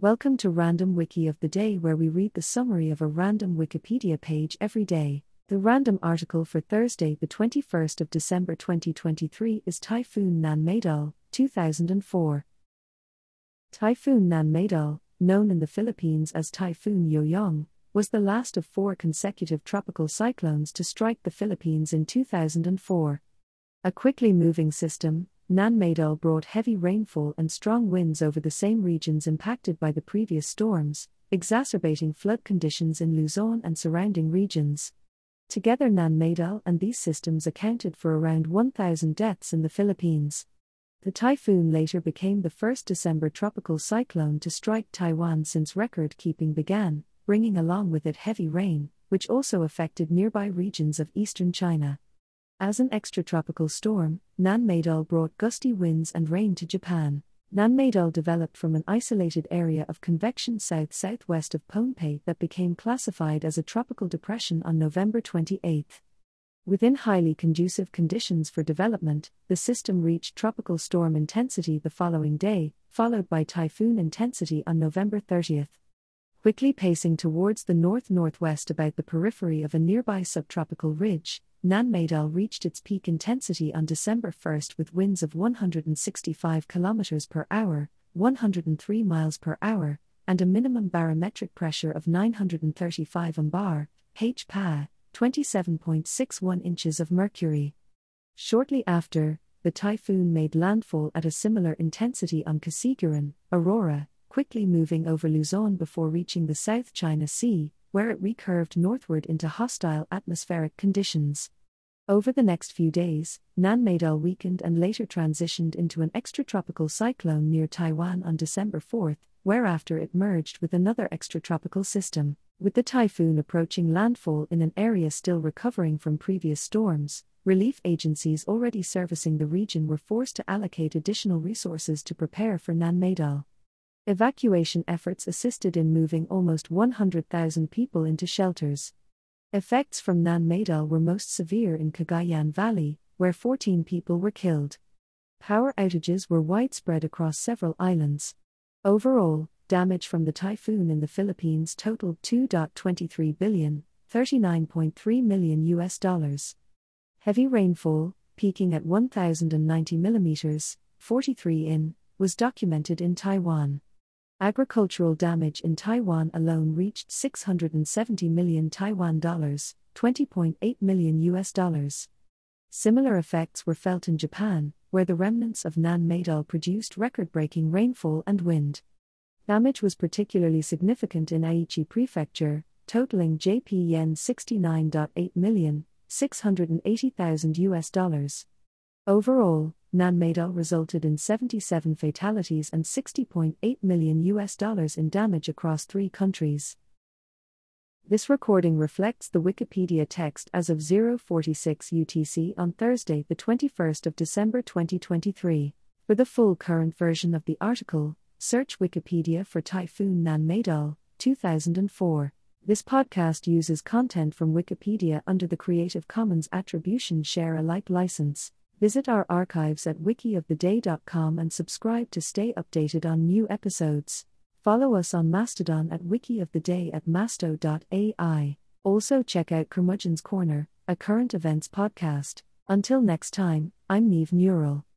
Welcome to Random Wiki of the Day, where we read the summary of a random Wikipedia page every day. The random article for Thursday, the 21st of December 2023 is Typhoon Nanmadol, 2004. Typhoon Nanmadol, known in the Philippines as Typhoon Yoyong, was the last of four consecutive tropical cyclones to strike the Philippines in 2004. A quickly moving system, Nanmadol brought heavy rainfall and strong winds over the same regions impacted by the previous storms, exacerbating flood conditions in Luzon and surrounding regions. Together, Nanmadol and these systems accounted for around 1,000 deaths in the Philippines. The typhoon later became the first December tropical cyclone to strike Taiwan since record keeping began, bringing along with it heavy rain, which also affected nearby regions of eastern China. As an extratropical storm, Nanmadol brought gusty winds and rain to Japan. Nanmadol developed from an isolated area of convection south southwest of Pohnpei that became classified as a tropical depression on November 28. Within highly conducive conditions for development, the system reached tropical storm intensity the following day, followed by typhoon intensity on November 30. Quickly pacing towards the north northwest about the periphery of a nearby subtropical ridge, Nanmadol reached its peak intensity on December 1 with winds of 165 km per hour, 103 miles per hour, and a minimum barometric pressure of 935 mbar, HPA, 27.61 inches of mercury. Shortly after, the typhoon made landfall at a similar intensity on Casiguran, Aurora, quickly moving over Luzon before reaching the South China Sea, where it recurved northward into hostile atmospheric conditions. Over the next few days, Nanmadol weakened and later transitioned into an extratropical cyclone near Taiwan on December 4, whereafter it merged with another extratropical system. With the typhoon approaching landfall in an area still recovering from previous storms, relief agencies already servicing the region were forced to allocate additional resources to prepare for Nanmadol. Evacuation efforts assisted in moving almost 100,000 people into shelters. Effects from Nanmadol were most severe in Cagayan Valley, where 14 people were killed. Power outages were widespread across several islands. Overall, damage from the typhoon in the Philippines totaled 2.23 billion, 39.3 million US dollars. Heavy rainfall, peaking at 1090 millimeters, 43 in, was documented in Taiwan. Agricultural damage in Taiwan alone reached 670 million Taiwan dollars, 20.8 million US dollars. Similar effects were felt in Japan, where the remnants of Nanmadol produced record-breaking rainfall and wind. Damage was particularly significant in Aichi Prefecture, totaling JP yen 69.8 million, 680,000 US dollars. Overall, Nanmadol resulted in 77 fatalities and 60.8 million US dollars in damage across 3 countries. This recording reflects the Wikipedia text as of 046 UTC on Thursday, the 21st of December 2023. For the full current version of the article, search Wikipedia for Typhoon Nanmadol, 2004. This podcast uses content from Wikipedia under the Creative Commons Attribution Share Alike license. Visit our archives at wikioftheday.com and subscribe to stay updated on new episodes. Follow us on Mastodon at wikioftheday at masto.ai. Also check out Curmudgeon's Corner, a current events podcast. Until next time, I'm Neve Neural.